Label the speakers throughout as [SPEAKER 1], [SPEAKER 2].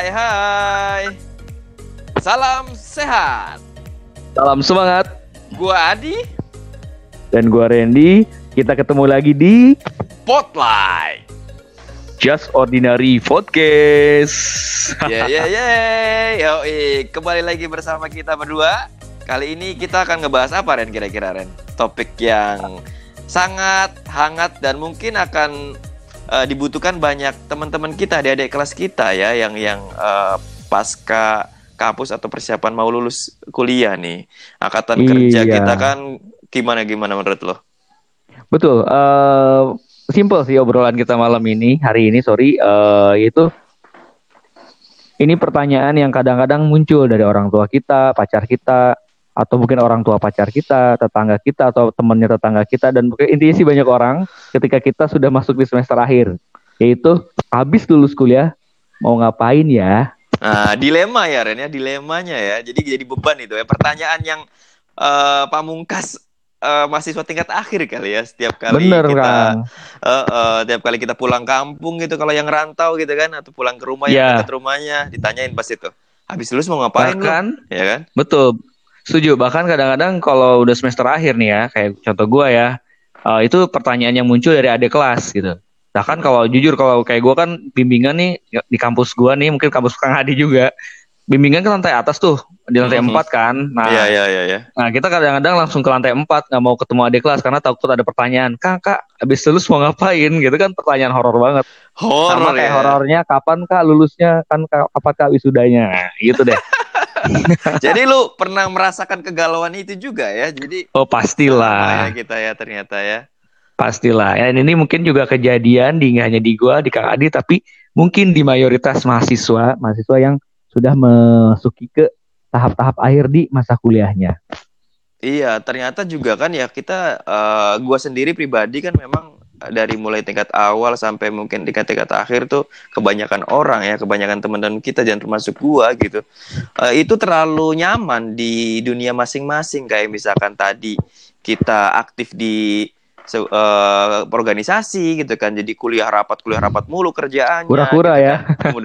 [SPEAKER 1] Hai hai. Salam sehat.
[SPEAKER 2] Salam semangat.
[SPEAKER 1] Gua Adi.
[SPEAKER 2] Dan gua Randy. Kita ketemu lagi di
[SPEAKER 1] Spotlight.
[SPEAKER 2] Just Ordinary Podcast.
[SPEAKER 1] Ya ya ya. Yo, kembali lagi bersama kita berdua. Kali ini kita akan ngebahas apa Ren kira-kira Ren? Topik yang sangat hangat dan mungkin akan uh, dibutuhkan banyak teman-teman kita di adik kelas kita ya yang yang uh, pasca kampus atau persiapan mau lulus kuliah nih. Angkatan
[SPEAKER 2] iya.
[SPEAKER 1] kerja kita kan gimana gimana menurut lo?
[SPEAKER 2] Betul. Uh, simple sih obrolan kita malam ini hari ini sorry uh, itu ini pertanyaan yang kadang-kadang muncul dari orang tua kita, pacar kita, atau mungkin orang tua pacar kita, tetangga kita atau temannya tetangga kita dan mungkin intinya sih banyak orang ketika kita sudah masuk di semester akhir yaitu habis lulus kuliah mau ngapain ya?
[SPEAKER 1] Nah, dilema ya Ren ya, dilemanya ya. Jadi jadi beban itu ya. Pertanyaan yang uh, pamungkas uh, mahasiswa tingkat akhir kali ya setiap kali
[SPEAKER 2] Bener,
[SPEAKER 1] kita
[SPEAKER 2] kan?
[SPEAKER 1] uh, uh, setiap kali kita pulang kampung gitu kalau yang rantau gitu kan atau pulang ke rumah yeah. yang dekat rumahnya ditanyain pas itu habis lulus mau ngapain
[SPEAKER 2] kan?
[SPEAKER 1] Ya kan?
[SPEAKER 2] Betul. Setuju. Bahkan kadang-kadang kalau udah semester akhir nih ya, kayak contoh gue ya, uh, itu pertanyaan yang muncul dari adik kelas gitu. Bahkan kalau jujur kalau kayak gue kan bimbingan nih di kampus gue nih, mungkin kampus Kang Hadi juga, bimbingan ke lantai atas tuh di lantai mm-hmm. empat kan.
[SPEAKER 1] Nah, iya, iya, iya, iya.
[SPEAKER 2] nah kita kadang-kadang langsung ke lantai empat nggak mau ketemu adik kelas karena takut ada pertanyaan, kak kak abis lulus mau ngapain gitu kan pertanyaan horor banget.
[SPEAKER 1] Horor
[SPEAKER 2] Sama kayak
[SPEAKER 1] ya.
[SPEAKER 2] horornya kapan kak lulusnya kan kapan kak wisudanya, nah, gitu deh.
[SPEAKER 1] Jadi lu pernah merasakan kegalauan itu juga ya? Jadi
[SPEAKER 2] Oh pastilah.
[SPEAKER 1] Ya kita ya ternyata ya.
[SPEAKER 2] Pastilah. Ya ini mungkin juga kejadian di hanya di gua, di Kang Adi, tapi mungkin di mayoritas mahasiswa, mahasiswa yang sudah masuki ke tahap-tahap akhir di masa kuliahnya.
[SPEAKER 1] Iya, ternyata juga kan ya kita, uh, gua sendiri pribadi kan memang dari mulai tingkat awal sampai mungkin tingkat-tingkat akhir tuh kebanyakan orang ya kebanyakan teman-teman kita jangan termasuk gua gitu. Uh, itu terlalu nyaman di dunia masing-masing. Kayak misalkan tadi kita aktif di uh, organisasi gitu kan. Jadi kuliah rapat kuliah rapat mulu kerjaan
[SPEAKER 2] kura-kura
[SPEAKER 1] gitu
[SPEAKER 2] ya.
[SPEAKER 1] kan.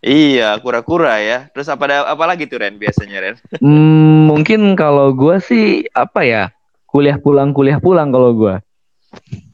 [SPEAKER 1] iya kura-kura ya. Terus apa apa lagi tuh Ren biasanya Ren?
[SPEAKER 2] Hmm, mungkin kalau gua sih apa ya kuliah pulang kuliah pulang kalau gua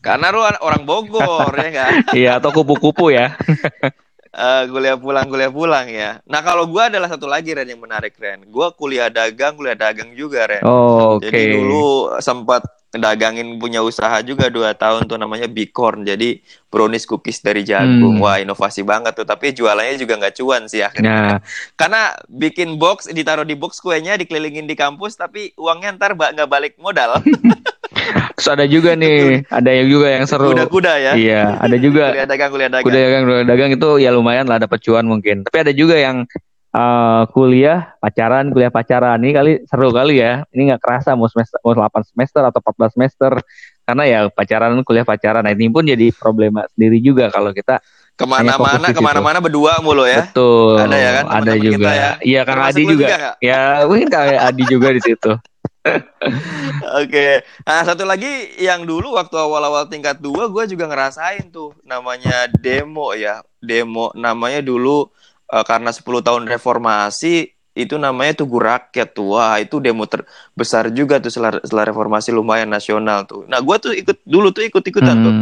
[SPEAKER 1] karena lu orang Bogor ya kan?
[SPEAKER 2] Iya atau kupu-kupu ya.
[SPEAKER 1] uh, kuliah pulang kuliah pulang ya. Nah kalau gue adalah satu lagi Ren yang menarik Ren. Gue kuliah dagang kuliah dagang juga Ren.
[SPEAKER 2] Oh, Oke. Okay.
[SPEAKER 1] Jadi dulu sempat dagangin punya usaha juga dua tahun tuh namanya Bicorn jadi brownies cookies dari jagung hmm. wah inovasi banget tuh tapi jualannya juga nggak cuan sih akhirnya nah. karena bikin box ditaruh di box kuenya dikelilingin di kampus tapi uangnya ntar nggak balik modal
[SPEAKER 2] Terus ada juga nih, ada yang juga yang seru.
[SPEAKER 1] Kuda-kuda ya.
[SPEAKER 2] Iya, ada juga.
[SPEAKER 1] kuliah dagang, kuliah dagang.
[SPEAKER 2] Kuliah dagang, kuliah dagang itu ya lumayan lah dapat cuan mungkin. Tapi ada juga yang uh, kuliah pacaran, kuliah pacaran. Ini kali seru kali ya. Ini nggak kerasa mau semester mau 8 semester atau 14 semester. Karena ya pacaran, kuliah pacaran. Nah, ini pun jadi problema sendiri juga kalau kita
[SPEAKER 1] ke mana-mana ke mana-mana berdua mulu ya
[SPEAKER 2] betul
[SPEAKER 1] ada ya kan
[SPEAKER 2] ada juga ya. iya kang Adi juga, juga ya mungkin kang Adi juga di situ
[SPEAKER 1] Oke, nah satu lagi yang dulu waktu awal-awal tingkat dua, gue juga ngerasain tuh namanya demo ya, demo namanya dulu uh, karena 10 tahun reformasi itu namanya Tugu Rakyat tuh, wah itu demo terbesar juga tuh setelah, setelah reformasi lumayan nasional tuh. Nah gue tuh ikut dulu tuh ikut-ikutan hmm. tuh,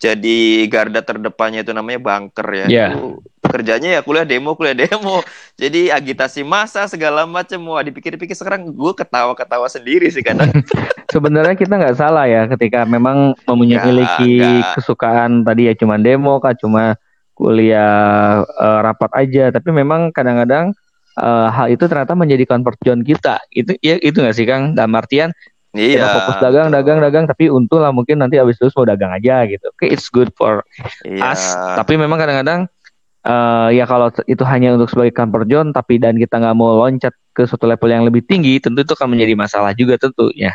[SPEAKER 1] jadi garda terdepannya itu namanya bunker ya.
[SPEAKER 2] Yeah.
[SPEAKER 1] Itu kerjanya ya kuliah demo kuliah demo jadi agitasi masa segala macam wah dipikir-pikir sekarang gue ketawa-ketawa sendiri sih kadang
[SPEAKER 2] sebenarnya kita nggak salah ya ketika memang memiliki kesukaan tadi ya cuma demo kah cuma kuliah uh, rapat aja tapi memang kadang-kadang uh, hal itu ternyata menjadi comfort zone kita itu ya itu nggak sih kang dalam artian
[SPEAKER 1] Iya.
[SPEAKER 2] Kita fokus dagang, betul. dagang, dagang, tapi untung lah mungkin nanti abis itu mau dagang aja gitu. Oke, okay, it's good for iya. us. Tapi memang kadang-kadang uh, ya kalau itu hanya untuk sebagai comfort zone tapi dan kita nggak mau loncat ke suatu level yang lebih tinggi tentu itu akan menjadi masalah juga tentunya.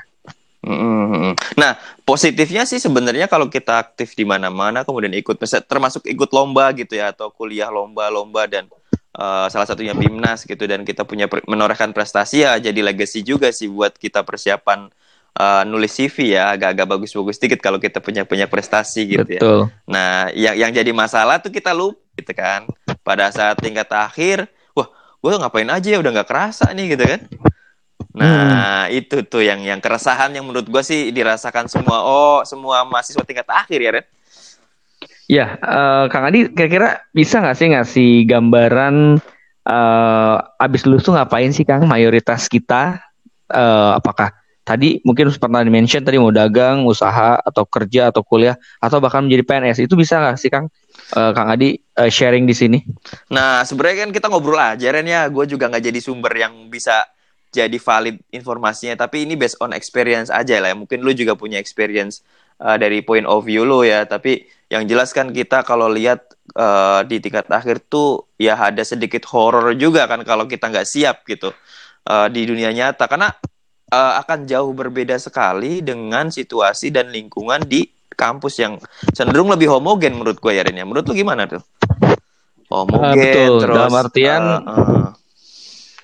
[SPEAKER 1] Mm-hmm. Nah positifnya sih sebenarnya kalau kita aktif di mana-mana kemudian ikut termasuk ikut lomba gitu ya atau kuliah lomba-lomba dan uh, salah satunya BIMNAS gitu dan kita punya menorehkan prestasi ya jadi legacy juga sih buat kita persiapan uh, nulis CV ya agak-agak bagus-bagus dikit kalau kita punya punya prestasi gitu ya.
[SPEAKER 2] Betul.
[SPEAKER 1] ya. Nah yang yang jadi masalah tuh kita lupa gitu kan pada saat tingkat akhir gue ngapain aja ya udah nggak kerasa nih gitu kan nah hmm. itu tuh yang yang keresahan yang menurut gue sih dirasakan semua oh semua mahasiswa tingkat akhir ya Ren
[SPEAKER 2] ya uh, Kang Adi kira-kira bisa nggak sih ngasih gambaran uh, abis lulus tuh ngapain sih Kang mayoritas kita uh, apakah tadi mungkin pernah di-mention tadi mau dagang, usaha atau kerja atau kuliah atau bahkan menjadi PNS itu bisa nggak sih Kang? Uh, Kang Adi uh, sharing di sini.
[SPEAKER 1] Nah sebenarnya kan kita ngobrol aja Ren ya, gue juga nggak jadi sumber yang bisa jadi valid informasinya, tapi ini based on experience aja lah. Ya. Mungkin lu juga punya experience uh, dari point of view lu ya, tapi yang jelas kan kita kalau lihat uh, di tingkat akhir tuh ya ada sedikit horror juga kan kalau kita nggak siap gitu uh, di dunia nyata karena uh, akan jauh berbeda sekali dengan situasi dan lingkungan di kampus yang cenderung lebih homogen menurut gue ya Rin ya. Menurut lu gimana tuh?
[SPEAKER 2] Homogen uh, betul. terus dalam artian uh, uh.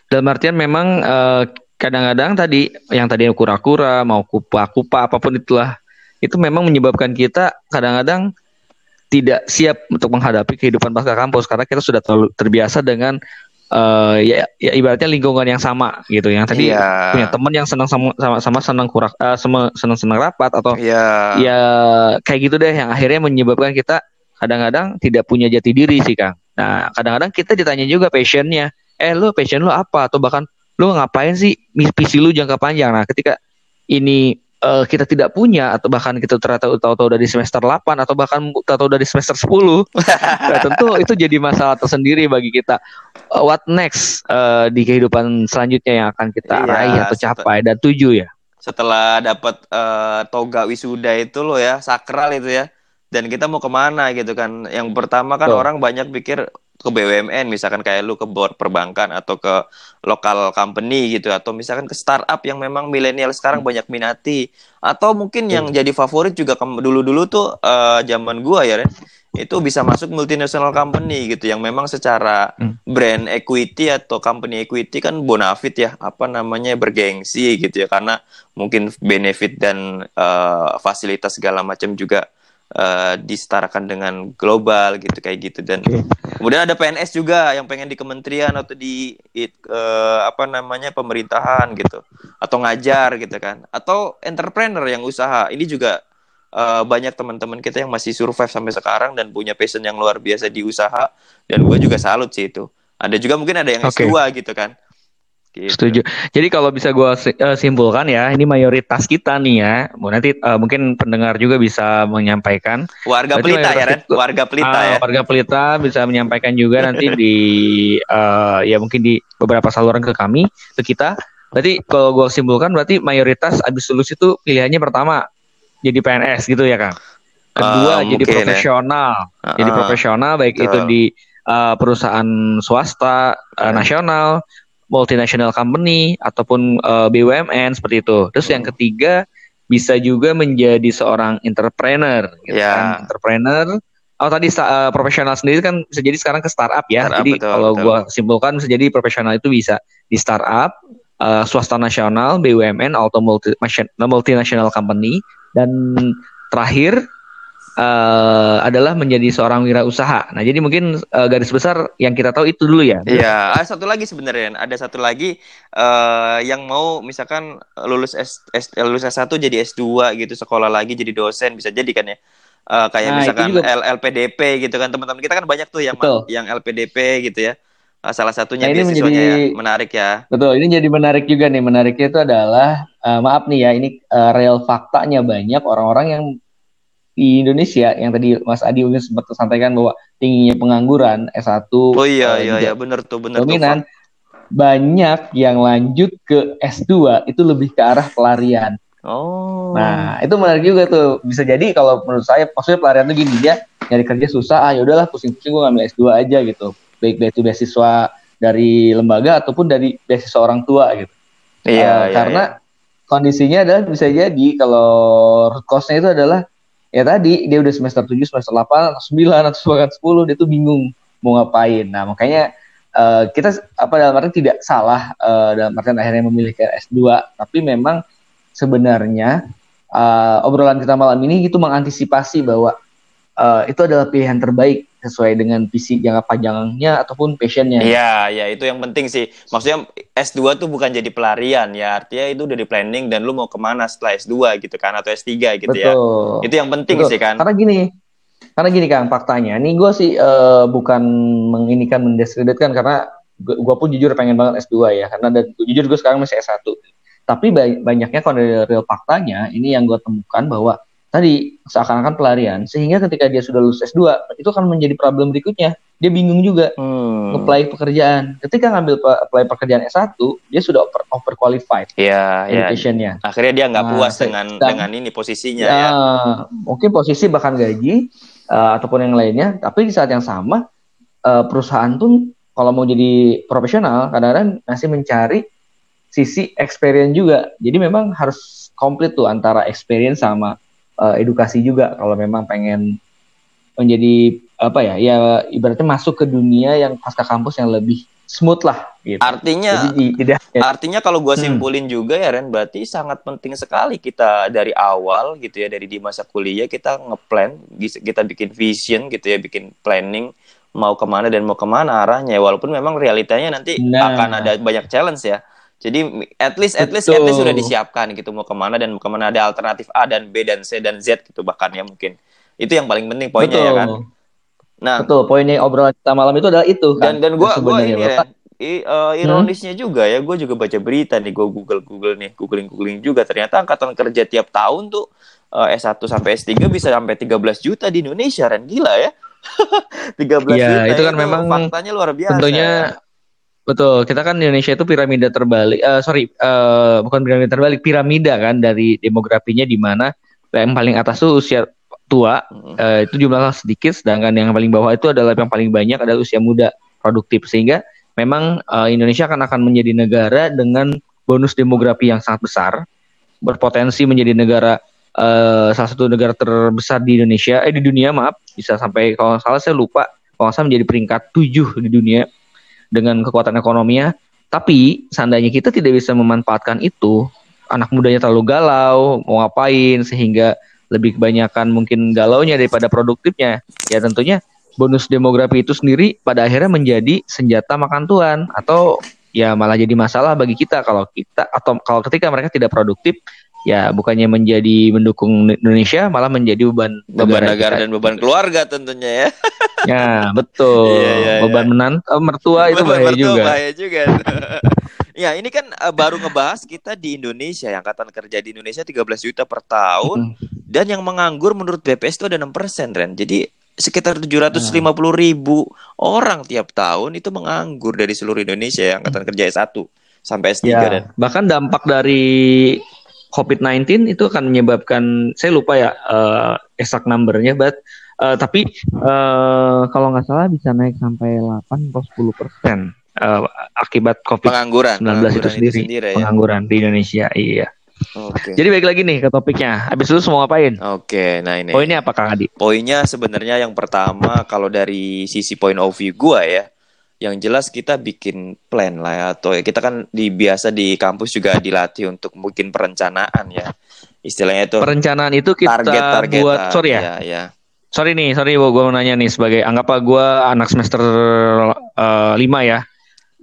[SPEAKER 2] dalam artian memang uh, kadang-kadang tadi yang tadi kura-kura mau kupa-kupa apa pun itulah itu memang menyebabkan kita kadang-kadang tidak siap untuk menghadapi kehidupan pasca kampus karena kita sudah terlalu terbiasa dengan uh, ya, ya ibaratnya lingkungan yang sama gitu. Yang tadi yeah. punya teman yang senang sama sama, sama senang kurang uh, sama senang senang rapat atau yeah. ya kayak gitu deh yang akhirnya menyebabkan kita kadang-kadang tidak punya jati diri sih kang. Nah kadang-kadang kita ditanya juga passionnya. Eh lu passion lu apa? Atau bahkan lu ngapain sih misi lu jangka panjang? Nah ketika ini uh, kita tidak punya atau bahkan kita ternyata tahu-tahu dari semester 8 atau bahkan tahu-tahu dari semester 10 nah, tentu itu jadi masalah tersendiri bagi kita. Uh, what next uh, di kehidupan selanjutnya yang akan kita iya, raih atau capai? Dan tuju ya?
[SPEAKER 1] Setelah dapat uh, toga wisuda itu loh ya sakral itu ya. Dan kita mau ke mana gitu kan? Yang pertama kan Tuh. orang banyak pikir ke BUMN misalkan kayak lu ke board perbankan atau ke lokal company gitu atau misalkan ke startup yang memang milenial sekarang hmm. banyak minati atau mungkin yang hmm. jadi favorit juga dulu-dulu tuh uh, zaman gua ya Ren itu bisa masuk multinational company gitu yang memang secara hmm. brand equity atau company equity kan bonafit ya apa namanya bergengsi gitu ya karena mungkin benefit dan uh, fasilitas segala macam juga uh, disetarakan dengan global gitu kayak gitu. Dan kemudian ada PNS juga yang pengen di kementerian atau di uh, apa namanya pemerintahan gitu. Atau ngajar gitu kan. Atau entrepreneur yang usaha. Ini juga uh, banyak teman-teman kita yang masih survive sampai sekarang dan punya passion yang luar biasa di usaha. Dan gue juga salut sih itu. Ada juga mungkin ada yang okay. S2 gitu kan
[SPEAKER 2] Gitu. Setuju. Jadi kalau bisa gue uh, simpulkan ya, ini mayoritas kita nih ya. Nanti uh, mungkin pendengar juga bisa menyampaikan.
[SPEAKER 1] Warga Berarti Pelita ya, Ren? Warga Pelita uh, ya.
[SPEAKER 2] Warga Pelita bisa menyampaikan juga nanti di uh, ya mungkin di beberapa saluran ke kami, ke kita. Berarti kalau gue simpulkan berarti mayoritas abis lulus itu pilihannya pertama jadi PNS gitu ya Kang. Kedua uh, jadi ya. profesional. Ya. Uh, jadi profesional baik uh. itu di uh, perusahaan swasta uh, nasional multinational company ataupun uh, eh, BUMN seperti itu. Terus yang ketiga bisa juga menjadi seorang entrepreneur, gitu yeah. kan? Entrepreneur. Oh tadi uh, profesional sendiri kan bisa jadi sekarang ke startup ya. Startup, jadi betul, kalau gue simpulkan bisa jadi profesional itu bisa di startup, uh, swasta nasional, BUMN atau multi, multinational company dan terakhir uh, adalah menjadi seorang wirausaha. Nah, jadi mungkin uh, garis besar yang kita tahu itu dulu ya.
[SPEAKER 1] Iya, ada satu lagi sebenarnya, ada satu lagi uh, yang mau misalkan lulus S, S lulus S1 jadi S2 gitu, sekolah lagi jadi dosen bisa jadi kan ya. Uh, kayak nah, misalkan juga... LPDP gitu kan teman-teman kita kan banyak tuh yang Betul. yang LPDP gitu ya. Uh, salah satunya nah, ini menjadi, ya, menarik ya.
[SPEAKER 2] Betul, ini jadi menarik juga nih. Menariknya itu adalah uh, maaf nih ya, ini uh, real faktanya banyak orang-orang yang di Indonesia yang tadi Mas Adi mungkin sempat sampaikan bahwa tingginya pengangguran S1
[SPEAKER 1] Oh iya uh, iya iya benar tuh benar
[SPEAKER 2] dominan tuh, banyak yang lanjut ke S2 itu lebih ke arah pelarian. Oh. Nah, itu menarik juga tuh. Bisa jadi kalau menurut saya maksudnya pelarian tuh gini dia nyari kerja susah, ah ya udahlah pusing-pusing gue ngambil S2 aja gitu. Baik itu beasiswa dari lembaga ataupun dari beasiswa orang tua gitu. Iya, uh, iya karena iya. kondisinya adalah bisa jadi kalau root cause-nya itu adalah ya tadi dia udah semester 7, semester 8, atau 9, atau bahkan 10 dia tuh bingung mau ngapain. Nah, makanya uh, kita apa dalam arti tidak salah uh, dalam artian akhirnya memilih ke S2, tapi memang sebenarnya uh, obrolan kita malam ini itu mengantisipasi bahwa uh, itu adalah pilihan terbaik sesuai dengan visi jangka panjangnya ataupun passionnya.
[SPEAKER 1] Iya, ya itu yang penting sih. Maksudnya S2 tuh bukan jadi pelarian ya, artinya itu udah di planning dan lu mau ke mana setelah S2 gitu kan atau S3 gitu ya.
[SPEAKER 2] Betul.
[SPEAKER 1] Itu yang penting
[SPEAKER 2] Betul.
[SPEAKER 1] sih kan.
[SPEAKER 2] Karena gini, karena gini Kang, faktanya. Ini gue sih eh, bukan menginikan mendiskreditkan karena gue pun jujur pengen banget S2 ya. Karena dan jujur gue sekarang masih S1. Tapi ba- banyaknya kalau dari real faktanya, ini yang gue temukan bahwa tadi seakan-akan pelarian. Sehingga ketika dia sudah lulus S2, itu akan menjadi problem berikutnya. Dia bingung juga
[SPEAKER 1] Hmm.
[SPEAKER 2] apply pekerjaan. Ketika ngambil pe- apply pekerjaan S1, dia sudah over, overqualified
[SPEAKER 1] Iya, ya.
[SPEAKER 2] educationnya.
[SPEAKER 1] Akhirnya dia nggak
[SPEAKER 2] Nah,
[SPEAKER 1] puas
[SPEAKER 2] se-
[SPEAKER 1] dengan
[SPEAKER 2] dan-
[SPEAKER 1] dengan ini posisinya
[SPEAKER 2] Ya,
[SPEAKER 1] ya.
[SPEAKER 2] mungkin posisi bahkan gaji eh, ataupun yang lainnya, tapi di saat yang sama eh, perusahaan pun kalau mau jadi profesional kadang-kadang masih mencari sisi experience juga. Jadi memang harus komplit tuh antara experience sama eh, edukasi juga kalau memang pengen menjadi apa ya ya ibaratnya masuk ke dunia yang pasca kampus yang lebih smooth lah gitu.
[SPEAKER 1] Artinya
[SPEAKER 2] Jadi di- tidak
[SPEAKER 1] Artinya kalau gua
[SPEAKER 2] Hmm.
[SPEAKER 1] simpulin juga ya Ren, berarti sangat penting sekali kita dari awal gitu ya dari di masa kuliah kita ngeplan, kita bikin vision gitu ya, bikin planning mau ke mana dan mau ke mana arahnya. Walaupun memang realitanya nanti
[SPEAKER 2] Nah.
[SPEAKER 1] akan ada banyak challenge ya. Jadi at least at least at least
[SPEAKER 2] Betul.
[SPEAKER 1] sudah disiapkan gitu mau ke mana dan mau ke mana ada alternatif A dan B dan C dan Z gitu bahkan ya mungkin. Itu yang paling penting poinnya
[SPEAKER 2] betul.
[SPEAKER 1] ya kan. Nah,
[SPEAKER 2] Betul, poinnya obrolan kita malam itu adalah itu kan.
[SPEAKER 1] dan dan gue gua ini. Ren, i- eh, ironisnya juga ya gue juga baca berita nih gue google google nih googling googling juga ternyata angkatan kerja tiap tahun tuh eh, S1 sampai S3 bisa sampai 13 juta di Indonesia Ren gila ya 13
[SPEAKER 2] Iya,
[SPEAKER 1] juta
[SPEAKER 2] itu kan memang
[SPEAKER 1] faktanya luar biasa
[SPEAKER 2] Tentunya betul. Kita kan Indonesia itu piramida terbalik. eh sorry, eh, bukan piramida terbalik, piramida kan dari demografinya di mana yang paling atas tuh usia tua, eh, itu jumlahnya sedikit, sedangkan yang paling bawah itu adalah yang paling banyak adalah usia muda produktif. Sehingga memang eh, Indonesia akan akan menjadi negara dengan bonus demografi yang sangat besar, berpotensi menjadi negara eh, salah satu negara terbesar di Indonesia, eh di dunia maaf, bisa sampai kalau salah saya lupa, kalau salah menjadi peringkat tujuh di dunia dengan kekuatan ekonominya. Tapi seandainya kita tidak bisa memanfaatkan itu, anak mudanya terlalu galau, mau ngapain sehingga lebih kebanyakan mungkin galaunya daripada produktifnya. Ya tentunya bonus demografi itu sendiri pada akhirnya menjadi senjata makan tuan atau ya malah jadi masalah bagi kita kalau kita atau kalau ketika mereka tidak produktif ya bukannya menjadi mendukung Indonesia malah menjadi beban
[SPEAKER 1] beban negara
[SPEAKER 2] kita.
[SPEAKER 1] dan beban keluarga tentunya ya
[SPEAKER 2] Ya, betul.
[SPEAKER 1] Iya, iya,
[SPEAKER 2] beban menan eh, mertua itu
[SPEAKER 1] Beban
[SPEAKER 2] bahaya
[SPEAKER 1] mertua
[SPEAKER 2] juga.
[SPEAKER 1] bahaya juga ya ini kan eh, baru ngebahas kita di Indonesia yang angkatan kerja di Indonesia 13 juta per tahun
[SPEAKER 2] Mm.
[SPEAKER 1] Dan yang menganggur menurut BPS itu ada 6% Ren. Jadi sekitar 750
[SPEAKER 2] Nah.
[SPEAKER 1] ribu orang tiap tahun itu menganggur dari seluruh Indonesia yang angkatan kerja S1 sampai S3
[SPEAKER 2] Ya,
[SPEAKER 1] dan
[SPEAKER 2] bahkan dampak dari COVID-19 itu akan menyebabkan saya lupa ya eh, exact numbernya, but eh, tapi eh, kalau nggak salah bisa naik sampai 8 atau 10 persen eh, akibat COVID-19
[SPEAKER 1] pengangguran,
[SPEAKER 2] itu
[SPEAKER 1] pengangguran
[SPEAKER 2] sendiri,
[SPEAKER 1] ya.
[SPEAKER 2] pengangguran di Indonesia. Iya.
[SPEAKER 1] Oke.
[SPEAKER 2] Jadi balik lagi nih ke topiknya. Habis itu semua ngapain?
[SPEAKER 1] Oke, nah ini.
[SPEAKER 2] Poinnya apa Kang Adi?
[SPEAKER 1] Poinnya sebenarnya yang pertama kalau dari sisi point of view gua ya, yang jelas kita bikin plan lah ya, atau ya kita kan di biasa di kampus juga dilatih untuk bikin perencanaan ya. Istilahnya itu
[SPEAKER 2] Perencanaan itu kita
[SPEAKER 1] target-targetan.
[SPEAKER 2] buat sorry ya.
[SPEAKER 1] ya, ya.
[SPEAKER 2] Sorry nih, sorry gue mau nanya nih sebagai anggaplah gue anak semester eh, lima ya.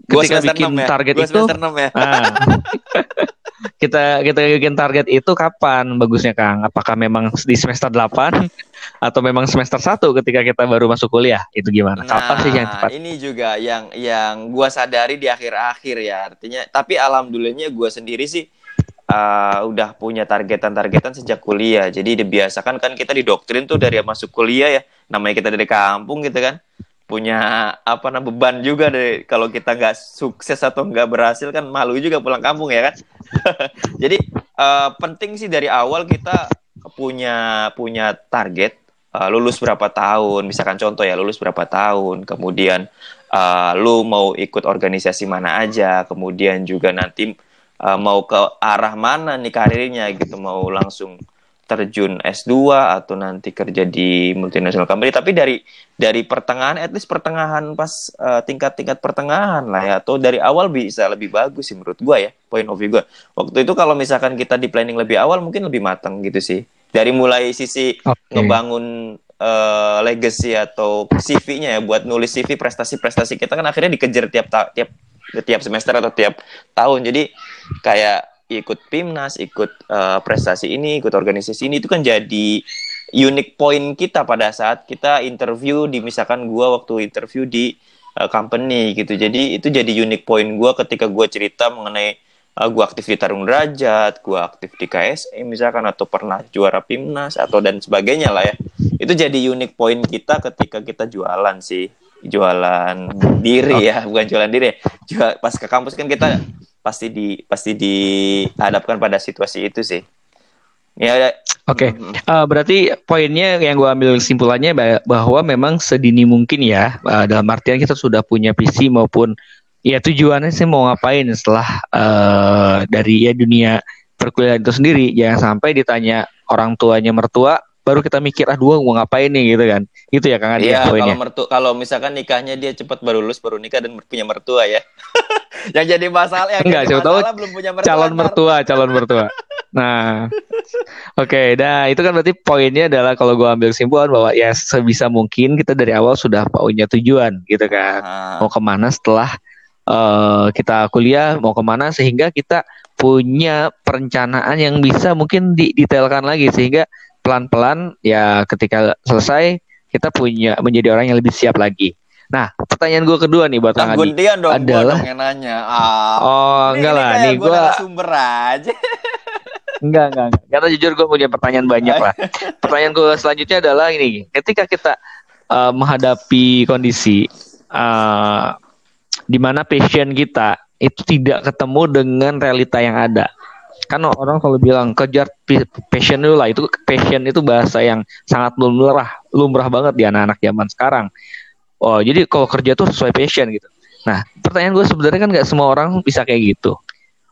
[SPEAKER 1] Gua
[SPEAKER 2] Ketika bikin
[SPEAKER 1] 6 ya.
[SPEAKER 2] target
[SPEAKER 1] Gua
[SPEAKER 2] itu,
[SPEAKER 1] semester 6 ya.
[SPEAKER 2] ah, kita kita bikin target itu kapan bagusnya Kang? Apakah memang di semester 8 atau memang semester 1 ketika kita baru masuk kuliah? Itu gimana? Kapan sih yang tepat?
[SPEAKER 1] Nah, ini juga yang yang gua sadari di akhir-akhir ya. Artinya tapi alhamdulillahnya gua sendiri sih uh, udah punya targetan-targetan sejak kuliah. Jadi dibiasakan kan kita didoktrin tuh dari masuk kuliah ya. Namanya kita dari kampung gitu kan. Punya apa namanya beban juga deh. Kalau kita nggak sukses atau nggak berhasil kan malu juga pulang kampung ya kan. Jadi uh, penting sih dari awal kita punya punya target uh, lulus berapa tahun, misalkan contoh ya lulus berapa tahun, kemudian uh, lu mau ikut organisasi mana aja, kemudian juga nanti uh, mau ke arah mana nih karirnya gitu, mau langsung terjun S2 atau nanti kerja di multinational company tapi dari dari pertengahan at least pertengahan pas uh, tingkat-tingkat pertengahan lah ya atau dari awal bisa lebih bagus sih menurut gua ya point of view gua waktu itu kalau misalkan kita di planning lebih awal mungkin lebih matang gitu sih dari mulai sisi
[SPEAKER 2] Oke.
[SPEAKER 1] ngebangun uh, legacy atau CV-nya ya buat nulis CV prestasi-prestasi kita kan akhirnya dikejar tiap tiap tiap semester atau tiap tahun. Jadi kayak ikut PIMNAS, ikut uh, prestasi ini, ikut organisasi ini itu kan jadi unique point kita pada saat kita interview di misalkan gua waktu interview di uh, company gitu. Jadi itu jadi unique point gua ketika gua cerita mengenai uh, gua aktif di Tarung Derajat, gua aktif di KSE misalkan atau pernah juara PIMNAS atau dan sebagainya lah ya. Itu jadi unique point kita ketika kita jualan sih. Jualan diri ya, bukan jualan diri. Jual pas ke kampus kan kita pasti di pasti dihadapkan pada situasi itu sih.
[SPEAKER 2] Ya. Oke, okay. uh, berarti poinnya yang gue ambil kesimpulannya bahwa memang sedini mungkin ya uh, dalam artian kita sudah punya visi maupun ya tujuannya sih mau ngapain setelah uh, dari ya dunia perkuliahan itu sendiri. Jangan sampai ditanya orang tuanya mertua baru kita mikir ah dua mau ngapain nih? Gitu kan. Itu ya kang Adi
[SPEAKER 1] iya kalau mertu kalau misalkan nikahnya dia cepat baru lulus baru nikah dan punya mertua ya. Yang jadi masalah yang
[SPEAKER 2] enggak masalah tahu belum punya mertua calon mertua calon mertua. Nah oke okay, nah itu kan berarti poinnya adalah kalau gua ambil kesimpulan bahwa ya sebisa mungkin kita dari awal sudah punya tujuan gitu kan. Ah. mau ke mana setelah uh, kita kuliah mau ke mana sehingga kita punya perencanaan yang bisa mungkin didetailkan lagi sehingga pelan-pelan ya ketika selesai kita punya menjadi orang yang lebih siap lagi. Nah, pertanyaan gue kedua nih buat
[SPEAKER 1] Kang Adi dong, adalah
[SPEAKER 2] dong yang nanya. Ah, oh, ini, enggak lah, nih gue
[SPEAKER 1] sumber aja.
[SPEAKER 2] enggak, enggak, enggak. Karena jujur gue punya pertanyaan banyak lah. Pertanyaan gue selanjutnya adalah ini, ketika kita uh, menghadapi kondisi uh, di mana passion kita itu tidak ketemu dengan realita yang ada kan orang selalu bilang kejar passion dulu lah. Itu passion itu bahasa yang sangat lumrah lumrah banget di anak-anak zaman sekarang. Oh jadi kalau kerja tuh sesuai passion gitu. Nah pertanyaan gue sebenarnya kan nggak semua orang bisa kayak gitu.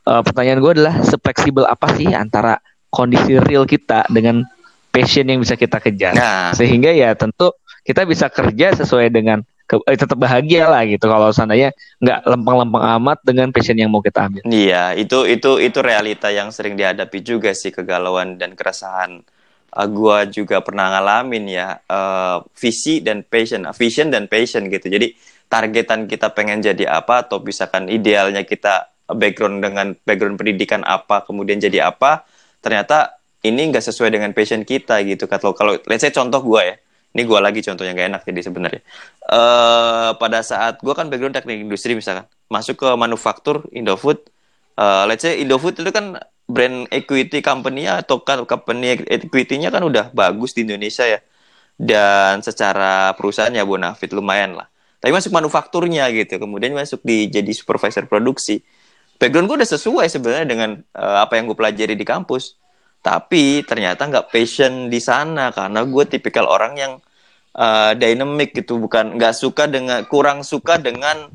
[SPEAKER 2] Uh, pertanyaan gue adalah sefleksibel apa sih antara kondisi real kita dengan passion yang bisa kita kejar? Nah. sehingga ya tentu kita bisa kerja sesuai dengan ke, eh, tetap bahagia lah gitu kalau seandainya nggak lempeng-lempeng amat dengan passion yang mau kita ambil.
[SPEAKER 1] Iya, itu itu itu realita yang sering dihadapi juga sih kegalauan dan keresahan. Uh, gua juga pernah ngalamin ya uh, visi dan passion, uh, vision dan passion gitu. Jadi targetan kita pengen jadi apa atau misalkan idealnya kita background dengan background pendidikan apa kemudian jadi apa ternyata ini nggak sesuai dengan passion kita gitu kalau kalau let's say contoh gue ya ini gue lagi contohnya gak enak jadi sebenarnya. Uh, pada saat gue kan background teknik industri misalkan masuk ke manufaktur Indofood uh, let's say Indofood itu kan brand equity company-nya atau company equity-nya kan udah bagus di Indonesia ya. Dan secara perusahaannya bonafit lumayan lah. Tapi masuk manufakturnya gitu kemudian masuk di jadi supervisor produksi. Background gue udah sesuai sebenarnya dengan uh, apa yang gue pelajari di kampus tapi ternyata nggak passion di sana karena gue tipikal orang yang uh, dynamic gitu. Bukan nggak suka dengan kurang suka dengan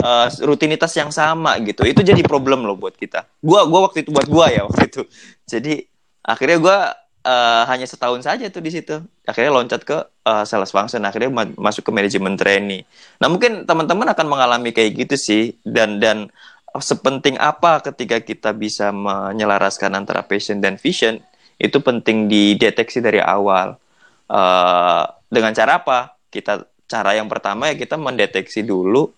[SPEAKER 1] uh, rutinitas yang sama gitu. Itu jadi problem loh buat kita. Gue gua waktu itu buat gue ya waktu itu. Jadi akhirnya gue uh, hanya setahun saja tuh di situ. Akhirnya loncat ke uh, sales function. Akhirnya ma masuk ke manajemen trainee. Nah mungkin teman-teman akan mengalami kayak gitu sih. Dan dan sepenting apa ketika kita bisa menyelaraskan antara passion dan vision itu penting dideteksi dari awal. Uh, dengan cara apa? Kita cara yang pertama ya kita mendeteksi dulu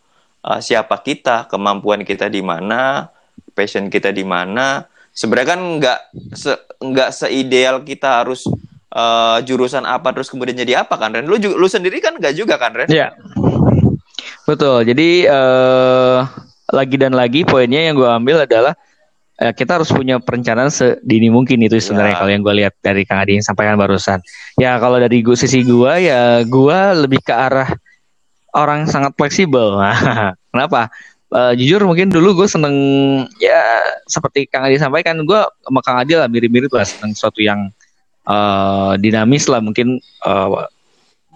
[SPEAKER 1] uh, siapa kita kemampuan kita di mana passion kita di mana. Sebenarnya kan nggak se nggak seideal kita harus uh, jurusan apa terus kemudian jadi apa kan Ren? Lu lu sendiri kan nggak juga kan Ren?
[SPEAKER 2] Iya. Betul. Jadi uh lagi dan lagi poinnya yang gue ambil adalah eh, kita harus punya perencanaan sedini mungkin itu sebenarnya ya. kalau yang gue lihat dari Kang Adi yang sampaikan barusan. Ya kalau dari gue sisi gue ya gue lebih ke arah orang sangat fleksibel. Kenapa? Uh, jujur mungkin dulu gue seneng ya seperti Kang Adi sampaikan gue sama Kang Adi lah mirip-mirip lah seneng sesuatu yang uh, dinamis lah mungkin uh,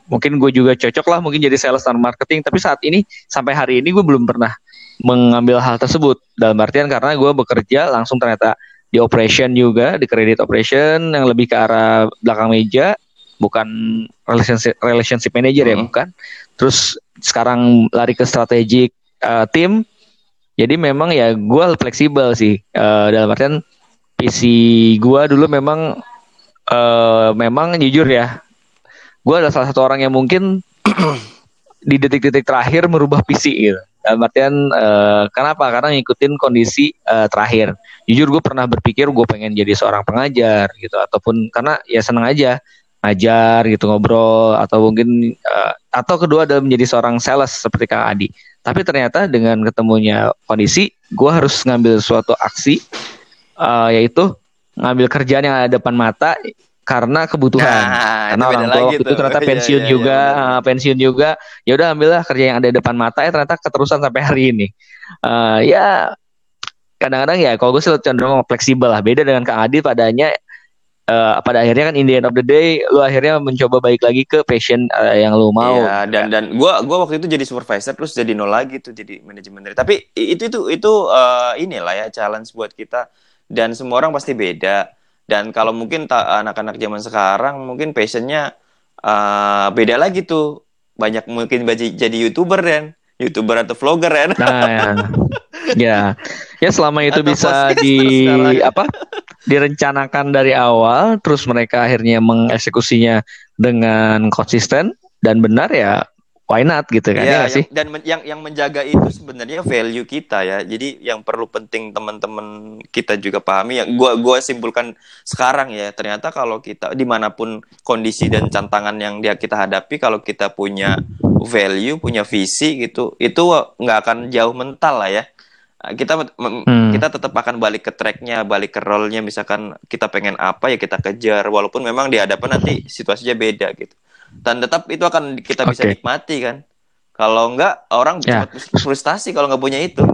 [SPEAKER 2] mungkin gue juga cocok lah mungkin jadi sales dan marketing tapi saat ini sampai hari ini gue belum pernah mengambil hal tersebut dalam artian karena gue bekerja langsung ternyata di operation juga di credit operation yang lebih ke arah belakang meja bukan relationship relationship manager ya hmm. bukan terus sekarang lari ke strategic uh, tim jadi memang ya gue fleksibel sih uh, dalam artian PC gue dulu memang uh, memang jujur ya gue adalah salah satu orang yang mungkin di detik-detik terakhir merubah PC gitu. Dalam artian uh, kenapa? Karena ngikutin kondisi uh, terakhir. Jujur gue pernah berpikir gue pengen jadi seorang pengajar gitu ataupun karena ya seneng aja ngajar gitu ngobrol atau mungkin uh, atau kedua adalah menjadi seorang sales seperti Kang Adi. Tapi ternyata dengan ketemunya kondisi, gue harus ngambil suatu aksi uh, yaitu ngambil kerjaan yang ada depan mata karena kebutuhan. Nah, karena orang tua itu ternyata iya, pensiun iya, iya, juga, iya, pensiun juga. Ya udah ambillah kerja yang ada di depan mata ya ternyata keterusan sampai hari ini. Uh, ya kadang-kadang ya kalau gue sih cenderung fleksibel lah. Beda dengan Kang Adi padanya uh, pada akhirnya kan in the end of the day lu akhirnya mencoba balik lagi ke passion uh, yang lu mau.
[SPEAKER 1] Iya, dan dan gua gua waktu itu jadi supervisor terus jadi nol lagi tuh jadi manajemen dari. Tapi itu itu itu uh, inilah ya challenge buat kita dan semua orang pasti beda dan kalau mungkin anak-anak zaman sekarang mungkin passionnya uh, beda lagi tuh. Banyak mungkin jadi youtuber kan, youtuber atau vlogger kan. Nah,
[SPEAKER 2] ya. ya. Ya selama itu atau bisa di apa? direncanakan dari awal terus mereka akhirnya mengeksekusinya dengan konsisten dan benar ya why not? Gitu kan ya,
[SPEAKER 1] ya sih? dan men yang yang menjaga itu sebenarnya value kita ya. Jadi yang perlu penting teman-teman kita juga pahami ya. Gua gua simpulkan sekarang ya ternyata kalau kita di mana pun kondisi dan tantangan yang dia kita hadapi kalau kita punya value punya visi gitu itu nggak akan jauh mental lah ya. Kita hmm. kita tetap akan balik ke tracknya balik ke role-nya. Misalkan kita pengen apa ya kita kejar walaupun memang di hadapan nanti situasinya beda gitu dan tetap itu akan kita bisa okay. nikmati kan kalau enggak orang bisa yeah. frustasi kalau nggak punya itu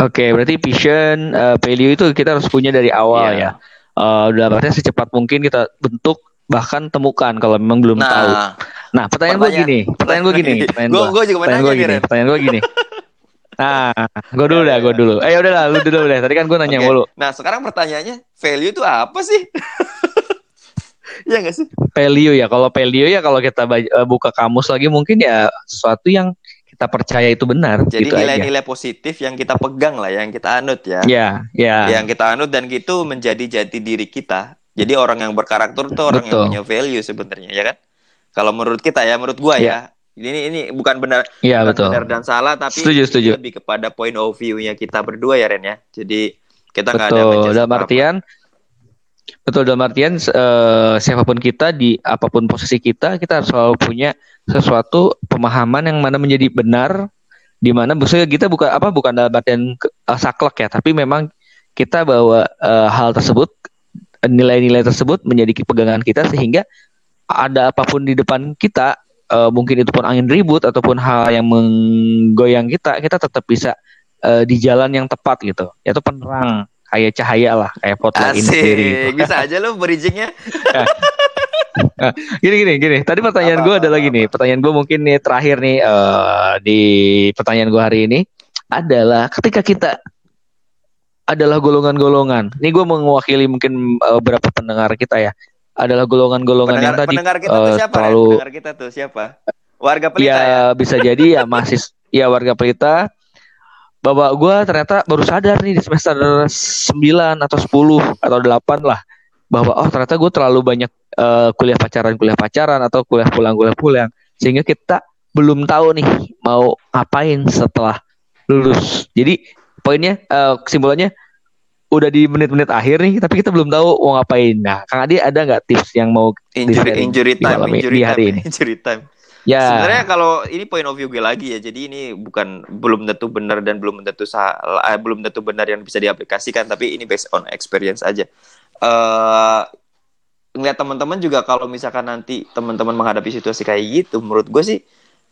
[SPEAKER 2] Oke, okay, berarti vision, uh, value itu kita harus punya dari awal yeah. ya. Uh, udah berarti secepat mungkin kita bentuk bahkan temukan kalau memang belum nah, tahu. Nah, pertanyaan, gue gini, pertanyaan gue gini, pertanyaan gue, gue juga pertanyaan gue gini, pertanyaan gue gini. Nah, gue dulu dah, gue dulu. Eh, udah lah, lu dulu deh. Tadi kan gue nanya okay. mulu.
[SPEAKER 1] Nah, sekarang pertanyaannya, value itu apa sih? Iya gak sih?
[SPEAKER 2] Value ya. Kalau value ya kalau kita eh, buka kamus lagi mungkin ya sesuatu yang kita percaya itu benar.
[SPEAKER 1] Jadi gitu nilai-nilai positif yang kita pegang lah, yang kita anut ya.
[SPEAKER 2] Iya, iya.
[SPEAKER 1] Yang kita anut dan gitu menjadi jati diri kita. Jadi orang yang berkarakter itu orang Betul. yang punya value sebenarnya, ya kan? Kalau menurut kita ya, menurut gua ya, ya ini ini bukan benar
[SPEAKER 2] ya, betul.
[SPEAKER 1] benar dan salah tapi
[SPEAKER 2] setuju, setuju.
[SPEAKER 1] lebih kepada point of view-nya kita berdua ya Ren ya. Jadi kita nggak
[SPEAKER 2] ada dalam artian Betul dalam artian uh, siapa pun kita di apa pun posisi kita, kita harus selalu punya sesuatu pemahaman yang mana menjadi benar, di mana maksudnya kita bukan apa bukan dalam artian uh, saklek ya, tapi memang kita bawa uh, hal tersebut, nilai-nilai tersebut menjadi pegangan kita sehingga ada apa pun di depan kita, uh, mungkin itu pun angin ribut ataupun hal yang menggoyang kita, kita tetap bisa uh, di jalan yang tepat gitu, yaitu penerang kayak cahaya lah kayak potluck ini sendiri.
[SPEAKER 1] bisa aja lo bridgingnya.
[SPEAKER 2] Nah, gini gini gini. Tadi pertanyaan gue adalah gini pertanyaan gue mungkin nih terakhir nih uh, di pertanyaan gue hari ini adalah ketika kita adalah golongan-golongan. Ini gue mewakili mungkin uh, beberapa pendengar kita ya. Adalah golongan-golongan yang tadi
[SPEAKER 1] pendengar kita uh, tuh siapa terlalu pendengar kita tuh siapa? Warga pelita
[SPEAKER 2] ya, ya? bisa jadi ya masih ya warga pelita bapak gue ternyata baru sadar nih di semester 9 atau 10 atau 8 lah. Bahwa oh ternyata gue terlalu banyak uh, kuliah pacaran kuliah pacaran atau kuliah pulang kuliah pulang. Sehingga kita belum tahu nih mau ngapain setelah lulus. Jadi poinnya uh, kesimpulannya udah di menit-menit akhir nih tapi kita belum tahu mau ngapain. Nah kang Adi ada nggak tips yang mau
[SPEAKER 1] injury, injury time di, injury di hari time, ini? injury time
[SPEAKER 2] Ya.
[SPEAKER 1] Sebenarnya kalau ini point of view gue lagi ya. Jadi ini bukan belum tentu benar dan belum tentu salah, eh, belum tentu benar yang bisa diaplikasikan. Tapi ini based on experience aja. Uh, ngeliat teman-teman juga kalau misalkan nanti teman-teman menghadapi situasi kayak gitu, menurut gue sih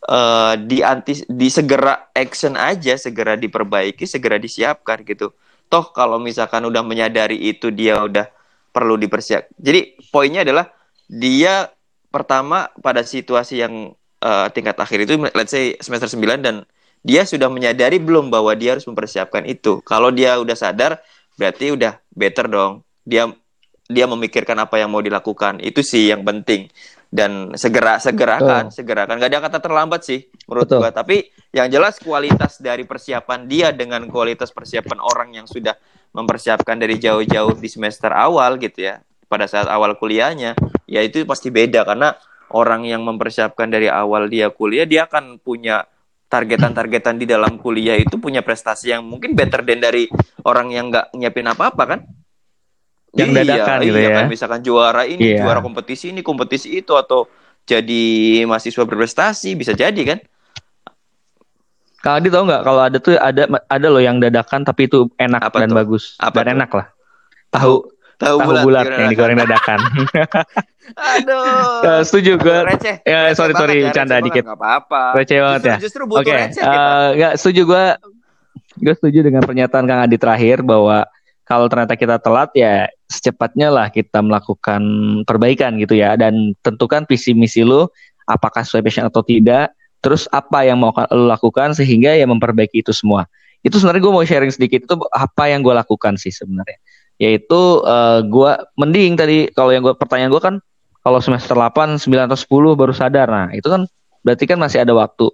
[SPEAKER 1] uh, di anti di segera action aja, segera diperbaiki, segera disiapkan gitu. Toh kalau misalkan udah menyadari itu dia udah perlu dipersiap. Jadi poinnya adalah dia pertama pada situasi yang uh, tingkat akhir itu let's say semester 9 dan dia sudah menyadari belum bahwa dia harus mempersiapkan itu. Kalau dia udah sadar berarti udah better dong. Dia dia memikirkan apa yang mau dilakukan. Itu sih yang penting. Dan segera segerakan, oh. segerakan. Gak ada kata terlambat sih menurut Betul. gua. Tapi yang jelas kualitas dari persiapan dia dengan kualitas persiapan orang yang sudah mempersiapkan dari jauh-jauh di semester awal gitu ya pada saat awal kuliahnya ya itu pasti beda karena orang yang mempersiapkan dari awal dia kuliah dia akan punya targetan-targetan di dalam kuliah itu punya prestasi yang mungkin better than dari orang yang nggak nyiapin apa-apa kan
[SPEAKER 2] yang
[SPEAKER 1] iya,
[SPEAKER 2] dadakan gitu
[SPEAKER 1] iya,
[SPEAKER 2] ya.
[SPEAKER 1] kan misalkan juara ini
[SPEAKER 2] Iya.
[SPEAKER 1] juara kompetisi ini kompetisi itu atau jadi mahasiswa berprestasi bisa jadi kan
[SPEAKER 2] Kalau Adi tahu nggak kalau ada tuh ada ada loh yang dadakan tapi itu enak
[SPEAKER 1] Apa
[SPEAKER 2] dan
[SPEAKER 1] tuh?
[SPEAKER 2] bagus
[SPEAKER 1] Apa
[SPEAKER 2] dan
[SPEAKER 1] tuh?
[SPEAKER 2] enak lah. Tahu
[SPEAKER 1] tahu
[SPEAKER 2] tahu
[SPEAKER 1] bulat,
[SPEAKER 2] bulat yang digoreng dadakan.
[SPEAKER 1] aduh
[SPEAKER 2] Eh, setuju gue.
[SPEAKER 1] receh
[SPEAKER 2] Ya,
[SPEAKER 1] receh
[SPEAKER 2] sorry,
[SPEAKER 1] banget
[SPEAKER 2] sorry,
[SPEAKER 1] ya, receh
[SPEAKER 2] canda
[SPEAKER 1] banget,
[SPEAKER 2] dikit.
[SPEAKER 1] nggak apa-apa
[SPEAKER 2] Receh banget
[SPEAKER 1] justru,
[SPEAKER 2] ya.
[SPEAKER 1] justru butuh
[SPEAKER 2] Oke,
[SPEAKER 1] receh kita
[SPEAKER 2] eh, nggak setuju gue. Gue setuju dengan pernyataan Kang Adi terakhir bahwa kalau ternyata kita telat ya secepatnya lah kita melakukan perbaikan gitu ya dan tentukan visi misi lu apakah sesuai passion atau tidak. Terus apa yang mau lo lakukan sehingga ya memperbaiki itu semua. Itu sebenarnya gue mau sharing sedikit itu apa yang gue lakukan sih sebenarnya. Yaitu eh, gue mending tadi kalau yang gue pertanyaan gue kan kalau semester 8, 9 atau 10 baru sadar. Nah, itu kan berarti kan masih ada waktu.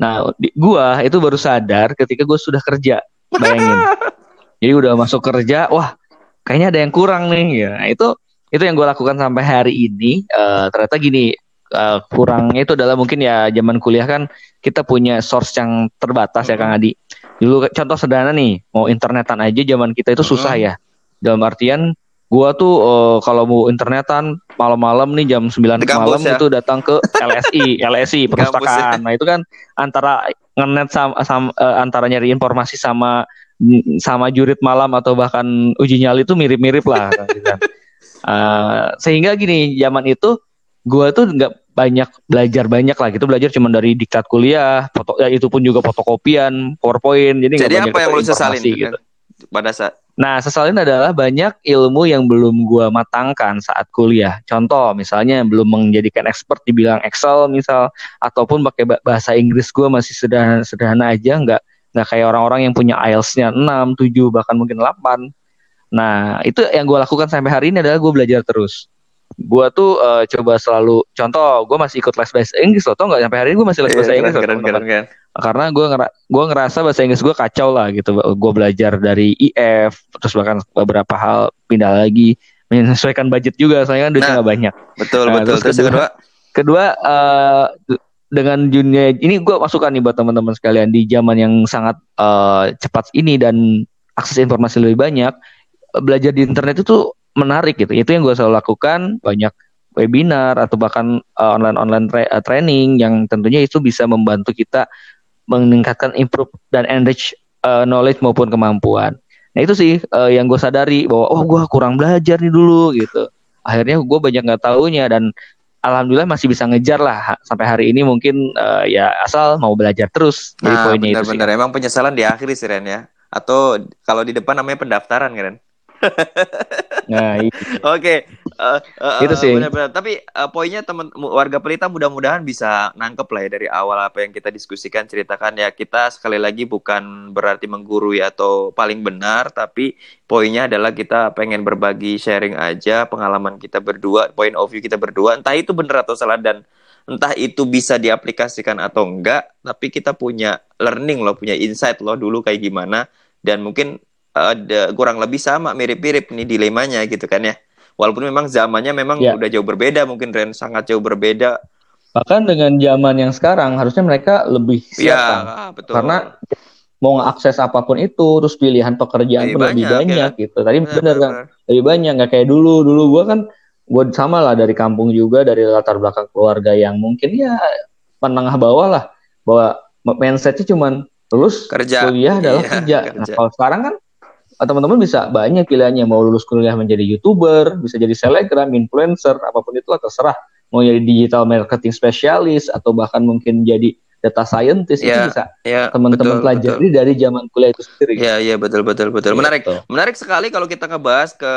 [SPEAKER 2] Nah, di, gua itu baru sadar ketika gue sudah kerja. Bayangin. Jadi udah masuk kerja, wah, kayaknya ada yang kurang nih ya. Nah, itu itu yang gue lakukan sampai hari ini. Eh, ternyata gini, eh, kurangnya itu adalah mungkin ya zaman kuliah kan kita punya source yang terbatas ya Kang Adi. Dulu contoh sederhana nih, mau internetan aja zaman kita itu susah ya. Dalam artian gua tuh eh, kalau mau internetan malam-malam nih jam 9
[SPEAKER 1] Di kampus
[SPEAKER 2] malam
[SPEAKER 1] ya?
[SPEAKER 2] itu datang ke LSI, LSI
[SPEAKER 1] kampus ya?
[SPEAKER 2] perpustakaan. Nah, itu kan antara ngenet sama, sama eh, antara nyari informasi sama sama jurit malam atau bahkan uji nyali itu mirip-mirip lah gitu kan. Eh, sehingga gini zaman itu gua tuh nggak banyak belajar banyak lah gitu belajar cuma dari diktat kuliah foto ya itu pun juga fotokopian powerpoint jadi
[SPEAKER 1] jadi apa yang lu sesalin
[SPEAKER 2] gitu.
[SPEAKER 1] pada saat
[SPEAKER 2] Nah, sesalin adalah banyak ilmu yang belum gua matangkan saat kuliah. Contoh, misalnya belum menjadikan expert di bidang Excel misal, ataupun pakai ba- bahasa Inggris gua masih sederhana, sederhana aja, nggak nggak kayak orang-orang yang punya IELTS-nya 6, 7, bahkan mungkin 8. Nah, itu yang gua lakukan sampai hari ini adalah gue belajar terus. Gua tuh eh, coba selalu, contoh, gua masih ikut les bahasa Inggris loh, tau nggak? Sampai hari ini gue masih les
[SPEAKER 1] Iya,
[SPEAKER 2] bahasa Inggris
[SPEAKER 1] keren, keren, keren.
[SPEAKER 2] karena gue ngera gua ngerasa bahasa Inggris gue kacau lah gitu gue belajar dari IF terus bahkan beberapa hal pindah lagi menyesuaikan budget juga soalnya kan duitnya
[SPEAKER 1] Nah.
[SPEAKER 2] nggak banyak
[SPEAKER 1] betul
[SPEAKER 2] Nah,
[SPEAKER 1] betul
[SPEAKER 2] terus kedua-
[SPEAKER 1] kedua
[SPEAKER 2] eh, dengan dunia ini gue masukkan nih buat teman-teman sekalian di zaman yang sangat eh, cepat ini dan akses informasi lebih banyak belajar di internet itu menarik gitu itu yang gue selalu lakukan banyak webinar atau bahkan eh, online-online tra- eh, training yang tentunya itu bisa membantu kita meningkatkan improve dan enrich eh, knowledge maupun kemampuan. Nah itu sih eh, yang gue sadari bahwa oh gue kurang belajar nih dulu gitu. Akhirnya gue banyak nggak taunya dan alhamdulillah masih bisa ngejar lah Ha- sampai hari ini mungkin eh, ya asal mau belajar terus. Jadi
[SPEAKER 1] nah
[SPEAKER 2] poinnya itu sih.
[SPEAKER 1] benar-benar emang penyesalan di akhir sih Ren ya atau kalau di depan namanya pendaftaran kan Ren
[SPEAKER 2] Nah, i-
[SPEAKER 1] Oke, eh, eh,
[SPEAKER 2] Itu sih.
[SPEAKER 1] benar-benar. Tapi eh, poinnya teman warga pelita mudah-mudahan bisa nangkep lah ya dari awal apa yang kita diskusikan, ceritakan ya. Kita sekali lagi bukan berarti menggurui atau paling benar, tapi poinnya adalah kita pengen berbagi sharing aja pengalaman kita berdua, point of view kita berdua. Entah itu benar atau salah dan entah itu bisa diaplikasikan atau enggak, tapi kita punya learning loh, punya insight loh dulu kayak gimana dan mungkin ada kurang lebih sama mirip-mirip nih dilemanya gitu kan ya. Walaupun memang zamannya memang
[SPEAKER 2] Ya.
[SPEAKER 1] udah jauh berbeda mungkin Ren sangat jauh berbeda.
[SPEAKER 2] bahkan dengan zaman yang sekarang harusnya mereka lebih siap
[SPEAKER 1] Iya,
[SPEAKER 2] Kang.
[SPEAKER 1] ah, betul.
[SPEAKER 2] karena mau mengakses apa pun itu terus pilihan pekerjaan
[SPEAKER 1] Lebih
[SPEAKER 2] pun lebih
[SPEAKER 1] banyak,
[SPEAKER 2] banyak
[SPEAKER 1] ya.
[SPEAKER 2] gitu. Tadi
[SPEAKER 1] Benar,
[SPEAKER 2] benar kan lebih banyak nggak kayak dulu dulu gue kan gue sama lah dari kampung juga dari latar belakang keluarga yang mungkin ya menengah bawah lah bahwa mindsetnya cuman lulus
[SPEAKER 1] Kerja.
[SPEAKER 2] kuliah adalah
[SPEAKER 1] Iya,
[SPEAKER 2] kerja. Nah
[SPEAKER 1] kerja.
[SPEAKER 2] kalau sekarang kan teman-teman bisa banyak pilihannya. Mau lulus kuliah menjadi youtuber bisa jadi selebgram influencer apa pun itu terserah. Mau jadi digital marketing spesialis atau bahkan mungkin jadi data scientist itu
[SPEAKER 1] Ya,
[SPEAKER 2] bisa
[SPEAKER 1] Ya,
[SPEAKER 2] teman-teman
[SPEAKER 1] betul,
[SPEAKER 2] pelajari dari zaman kuliah itu sendiri.
[SPEAKER 1] Iya, iya betul betul betul. Menarik.
[SPEAKER 2] Gitu.
[SPEAKER 1] Menarik sekali kalau kita ngebahas ke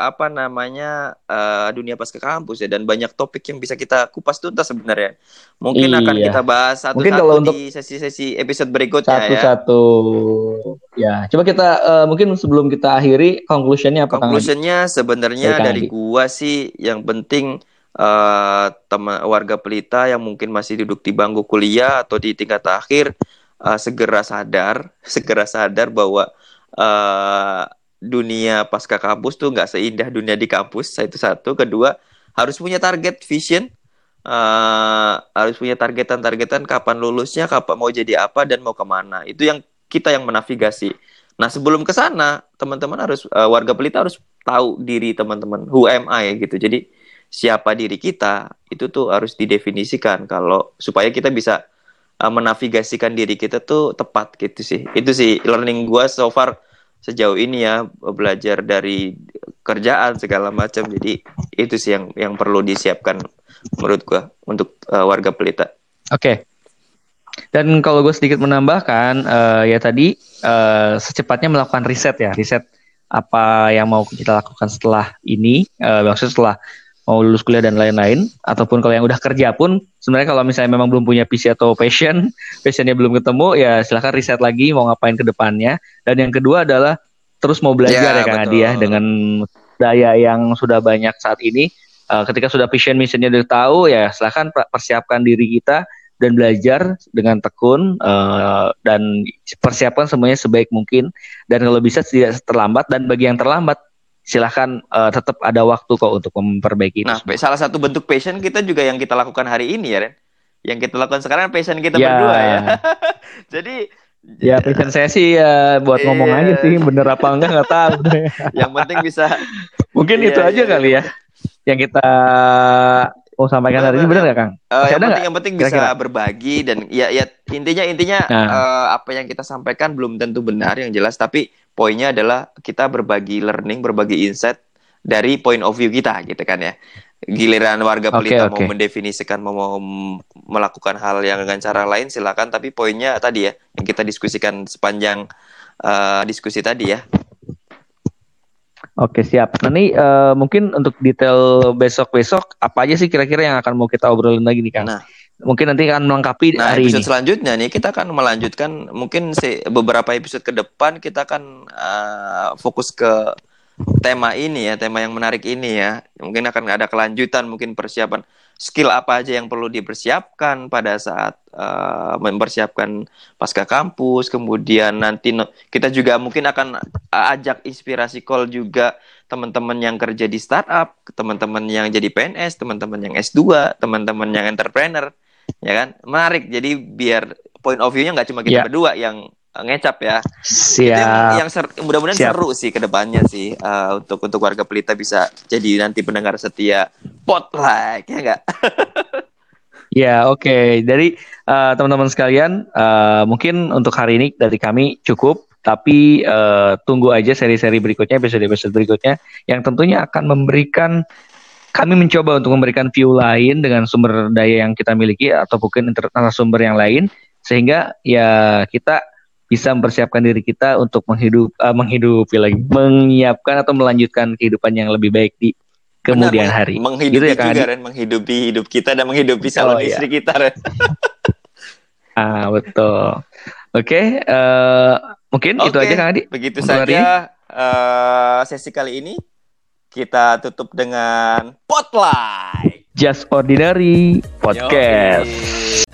[SPEAKER 1] apa namanya eh, dunia pas ke kampus ya dan banyak topik yang bisa kita kupas tuntas sebenarnya. Mungkin akan
[SPEAKER 2] Iya.
[SPEAKER 1] kita bahas satu-satu di sesi-sesi episode berikutnya ya.
[SPEAKER 2] Satu-satu. Ya, coba kita eh, mungkin sebelum kita akhiri conclusionnya apa?
[SPEAKER 1] Conclusionnya sebenarnya
[SPEAKER 2] Dari
[SPEAKER 1] dari gua sih yang penting eh teman warga pelita yang mungkin masih duduk di bangku kuliah atau di tingkat akhir eh, segera sadar, segera sadar bahwa eh dunia pasca kampus tuh nggak seindah dunia di kampus. Itu satu. Kedua, harus punya target vision. Uh, harus punya targetan-targetan kapan lulusnya, kapan mau jadi apa dan mau ke mana. Itu yang kita yang menavigasi. Nah sebelum ke sana, teman-teman harus uh, warga pelita harus tahu diri teman-teman. Who am I gitu. Jadi siapa diri kita itu tuh harus didefinisikan kalau supaya kita bisa uh, menavigasikan diri kita tuh tepat gitu sih. Itu sih learning gua so far sejauh ini ya belajar dari kerjaan segala macam. Jadi itu sih yang yang perlu disiapkan menurut gua untuk uh, warga pelita.
[SPEAKER 2] Oke. Okay. Dan kalau gue sedikit menambahkan uh, ya tadi uh, secepatnya melakukan riset ya, riset apa yang mau kita lakukan setelah ini, uh, maksudnya setelah mau lulus kuliah dan lain-lain ataupun kalau yang udah kerja pun sebenarnya kalau misalnya memang belum punya visi atau passion passionnya belum ketemu ya silahkan riset lagi mau ngapain ke depannya. Dan yang kedua adalah terus mau belajar ya, ya Kang Adi ya dengan daya yang sudah banyak saat ini. Uh, ketika sudah passion missionnya udah tahu ya silahkan persiapkan diri kita dan belajar dengan tekun uh, dan persiapkan semuanya sebaik mungkin. Dan kalau bisa tidak terlambat dan bagi yang terlambat silahkan uh, tetap ada waktu kok untuk memperbaiki
[SPEAKER 1] nah, itu. salah satu bentuk passion kita juga yang kita lakukan hari ini ya, Ren. Yang kita lakukan sekarang passion kita ya. berdua ya. Jadi
[SPEAKER 2] Ya passion saya sih ya buat iya. ngomong aja sih bener apa enggak nggak tahu.
[SPEAKER 1] yang penting bisa.
[SPEAKER 2] Mungkin iya, itu aja iya, kali iya. ya yang kita mau sampaikan hari ini benar nggak Kang?
[SPEAKER 1] Uh, yang penting yang penting bisa Kira-kira. berbagi dan ya ya intinya intinya nah. uh, apa yang kita sampaikan belum tentu benar yang jelas tapi poinnya adalah kita berbagi learning, berbagi insight dari point of view kita gitu kan ya. Giliran warga pelita okay, okay. mau mendefinisikan mau, mau melakukan hal yang dengan cara lain silakan tapi poinnya tadi ya yang kita diskusikan sepanjang uh, diskusi tadi ya.
[SPEAKER 2] Oke siap. Nanti uh, mungkin untuk detail besok-besok apa aja sih kira-kira yang akan mau kita obrolin lagi nih Kang? Nah, mungkin nanti akan melengkapi
[SPEAKER 1] nah,
[SPEAKER 2] hari
[SPEAKER 1] episode ini. selanjutnya nih kita akan melanjutkan mungkin si, beberapa episode ke depan kita akan uh, fokus ke tema ini ya tema yang menarik ini ya. Mungkin akan ada kelanjutan mungkin persiapan skill apa aja yang perlu dipersiapkan pada saat uh, mempersiapkan pasca kampus. Kemudian nanti no, kita juga mungkin akan ajak inspirasi call juga teman-teman yang kerja di startup teman-teman yang jadi PNS teman-teman yang S2 teman-teman yang entrepreneur ya kan? Menarik. Jadi biar point of view-nya nggak cuma kita yeah. berdua yang ngecap ya.
[SPEAKER 2] Siap
[SPEAKER 1] yang, yang ser mudah-mudahan seru sih ke depannya sih uh, untuk untuk warga pelita bisa jadi nanti pendengar setia spotlight ya enggak
[SPEAKER 2] Ya oke, okay. dari uh, teman-teman sekalian, uh, mungkin untuk hari ini dari kami cukup, tapi uh, tunggu aja seri-seri berikutnya, episode-episode berikutnya, yang tentunya akan memberikan kami mencoba untuk memberikan view lain dengan sumber daya yang kita miliki atau mungkin sumber yang lain sehingga ya kita bisa mempersiapkan diri kita untuk menghidup uh, menghidupi lagi menyiapkan atau melanjutkan kehidupan yang lebih baik di kemudian Benar, hari.
[SPEAKER 1] Menghidupi gitu ya, juga Ren, menghidupi hidup kita dan menghidupi calon oh, iya. istri kita Ren.
[SPEAKER 2] ah betul. Oke, okay, uh, eh, mungkin okay, itu aja Kang Adi.
[SPEAKER 1] Begitu saja uh, sesi kali ini. Kita tutup dengan Spotlight.
[SPEAKER 2] Just Ordinary Podcast. Yoke.